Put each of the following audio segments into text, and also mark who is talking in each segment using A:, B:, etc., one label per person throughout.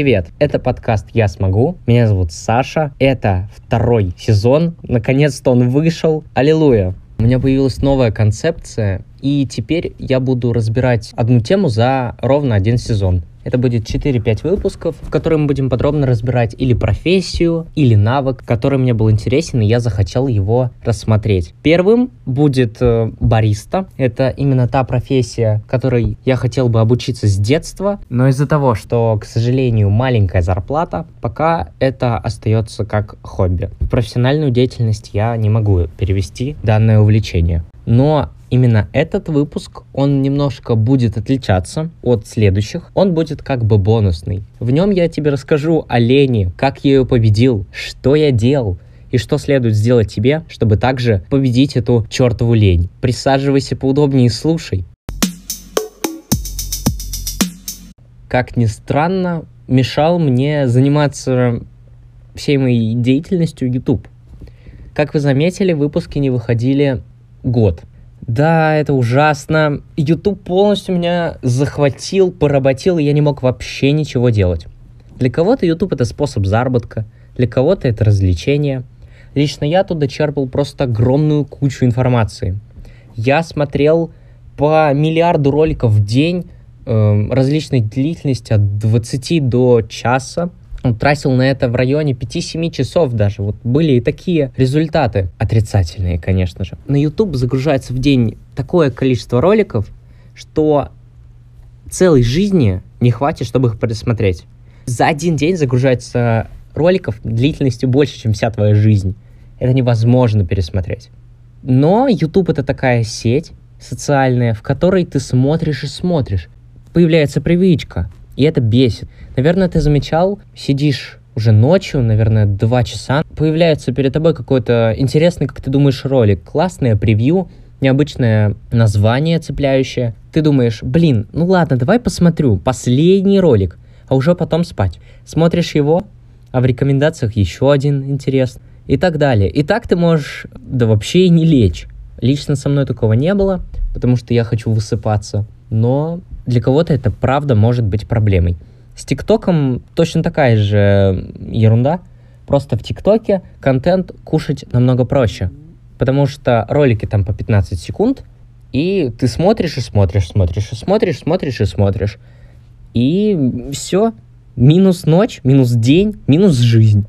A: Привет, это подкаст «Я смогу». Меня зовут Саша. Это второй сезон. Наконец-то он вышел. Аллилуйя. У меня появилась новая концепция, и теперь я буду разбирать одну тему за ровно один сезон. Это будет 4-5 выпусков, в которых мы будем подробно разбирать или профессию, или навык, который мне был интересен, и я захотел его рассмотреть. Первым будет э, бариста. Это именно та профессия, которой я хотел бы обучиться с детства, но из-за того, что, к сожалению, маленькая зарплата, пока это остается как хобби. В профессиональную деятельность я не могу перевести данное увлечение. Но именно этот выпуск, он немножко будет отличаться от следующих. Он будет как бы бонусный. В нем я тебе расскажу о лени, как я ее победил, что я делал, и что следует сделать тебе, чтобы также победить эту чертову лень. Присаживайся поудобнее и слушай. Как ни странно, мешал мне заниматься всей моей деятельностью YouTube. Как вы заметили, выпуски не выходили год. Да, это ужасно. YouTube полностью меня захватил, поработил, и я не мог вообще ничего делать. Для кого-то YouTube это способ заработка, для кого-то это развлечение. Лично я туда черпал просто огромную кучу информации. Я смотрел по миллиарду роликов в день э, различной длительности от 20 до часа тратил на это в районе 5-7 часов даже. Вот были и такие результаты. Отрицательные, конечно же. На YouTube загружается в день такое количество роликов, что целой жизни не хватит, чтобы их просмотреть. За один день загружается роликов длительностью больше, чем вся твоя жизнь. Это невозможно пересмотреть. Но YouTube это такая сеть социальная, в которой ты смотришь и смотришь. Появляется привычка. И это бесит. Наверное, ты замечал, сидишь уже ночью, наверное, два часа, появляется перед тобой какой-то интересный, как ты думаешь, ролик, классное превью, необычное название цепляющее. Ты думаешь, блин, ну ладно, давай посмотрю последний ролик, а уже потом спать. Смотришь его, а в рекомендациях еще один интересный и так далее. И так ты можешь, да вообще и не лечь. Лично со мной такого не было, потому что я хочу высыпаться. Но для кого-то это правда может быть проблемой. С ТикТоком точно такая же ерунда. Просто в ТикТоке контент кушать намного проще. Потому что ролики там по 15 секунд, и ты смотришь и смотришь, смотришь и смотришь, смотришь и смотришь. И все. Минус ночь, минус день, минус жизнь.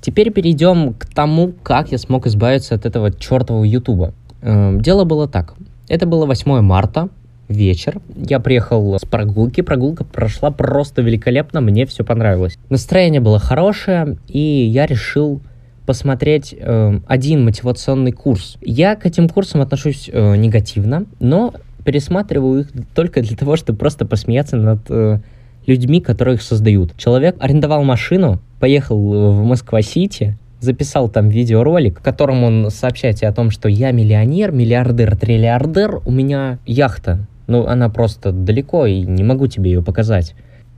A: Теперь перейдем к тому, как я смог избавиться от этого чертового Ютуба. Эм, дело было так. Это было 8 марта, вечер. Я приехал с прогулки. Прогулка прошла просто великолепно. Мне все понравилось. Настроение было хорошее, и я решил посмотреть э, один мотивационный курс. Я к этим курсам отношусь э, негативно, но пересматриваю их только для того, чтобы просто посмеяться над э, людьми, которые их создают. Человек арендовал машину, поехал в Москва-Сити, записал там видеоролик, в котором он сообщает о том, что я миллионер, миллиардер, триллиардер, у меня яхта. Ну, она просто далеко, и не могу тебе ее показать.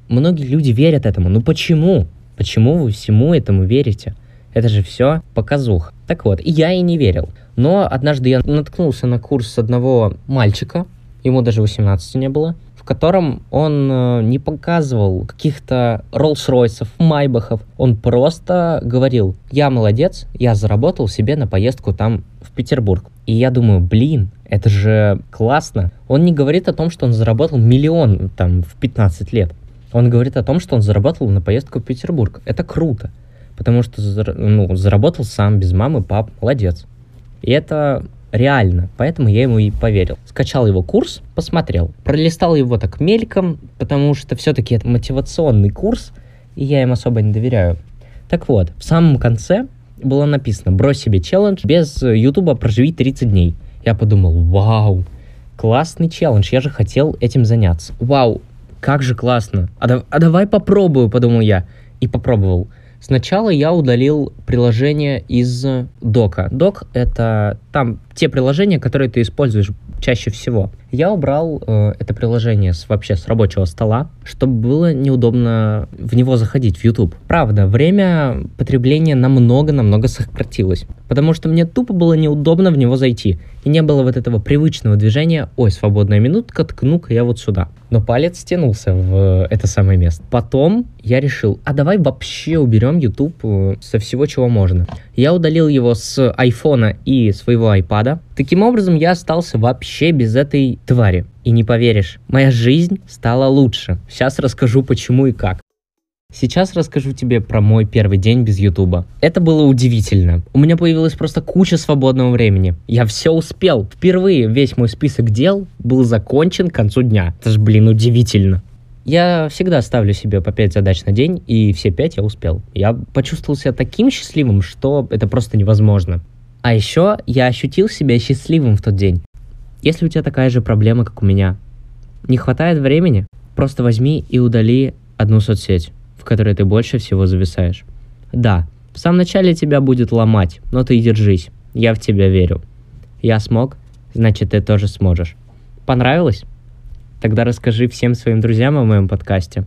A: Многие люди верят этому. Ну почему? Почему вы всему этому верите? Это же все показух. Так вот, и я и не верил. Но однажды я наткнулся на курс одного мальчика, ему даже 18 не было, в котором он э, не показывал каких-то Роллс-Ройсов, Майбахов. Он просто говорил, я молодец, я заработал себе на поездку там в Петербург. И я думаю, блин, это же классно. Он не говорит о том, что он заработал миллион там в 15 лет. Он говорит о том, что он заработал на поездку в Петербург. Это круто. Потому что ну, заработал сам, без мамы, пап, молодец. И это реально, поэтому я ему и поверил. Скачал его курс, посмотрел, пролистал его так мельком, потому что все-таки это мотивационный курс, и я им особо не доверяю. Так вот, в самом конце было написано «Брось себе челлендж, без ютуба проживи 30 дней». Я подумал, вау, классный челлендж, я же хотел этим заняться. Вау, как же классно. А, да, а давай попробую, подумал я. И попробовал. Сначала я удалил приложение из дока. Док — это там те приложения, которые ты используешь чаще всего. Я убрал э, это приложение с, вообще с рабочего стола, чтобы было неудобно в него заходить, в YouTube. Правда, время потребления намного-намного сократилось, потому что мне тупо было неудобно в него зайти, и не было вот этого привычного движения «Ой, свободная минутка, ткну-ка я вот сюда». Но палец стянулся в это самое место. Потом я решил, а давай вообще уберем YouTube э, со всего, чего можно. Я удалил его с айфона и своего айпада. Таким образом, я остался вообще без этой твари. И не поверишь, моя жизнь стала лучше. Сейчас расскажу почему и как. Сейчас расскажу тебе про мой первый день без Ютуба. Это было удивительно. У меня появилась просто куча свободного времени. Я все успел. Впервые весь мой список дел был закончен к концу дня. Это же, блин, удивительно. Я всегда ставлю себе по 5 задач на день, и все 5 я успел. Я почувствовал себя таким счастливым, что это просто невозможно. А еще я ощутил себя счастливым в тот день. Если у тебя такая же проблема, как у меня, не хватает времени, просто возьми и удали одну соцсеть в которой ты больше всего зависаешь. Да, в самом начале тебя будет ломать, но ты держись, я в тебя верю. Я смог, значит ты тоже сможешь. Понравилось? Тогда расскажи всем своим друзьям о моем подкасте.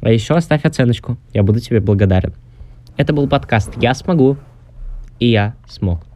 A: А еще оставь оценочку, я буду тебе благодарен. Это был подкаст «Я смогу» и «Я смог».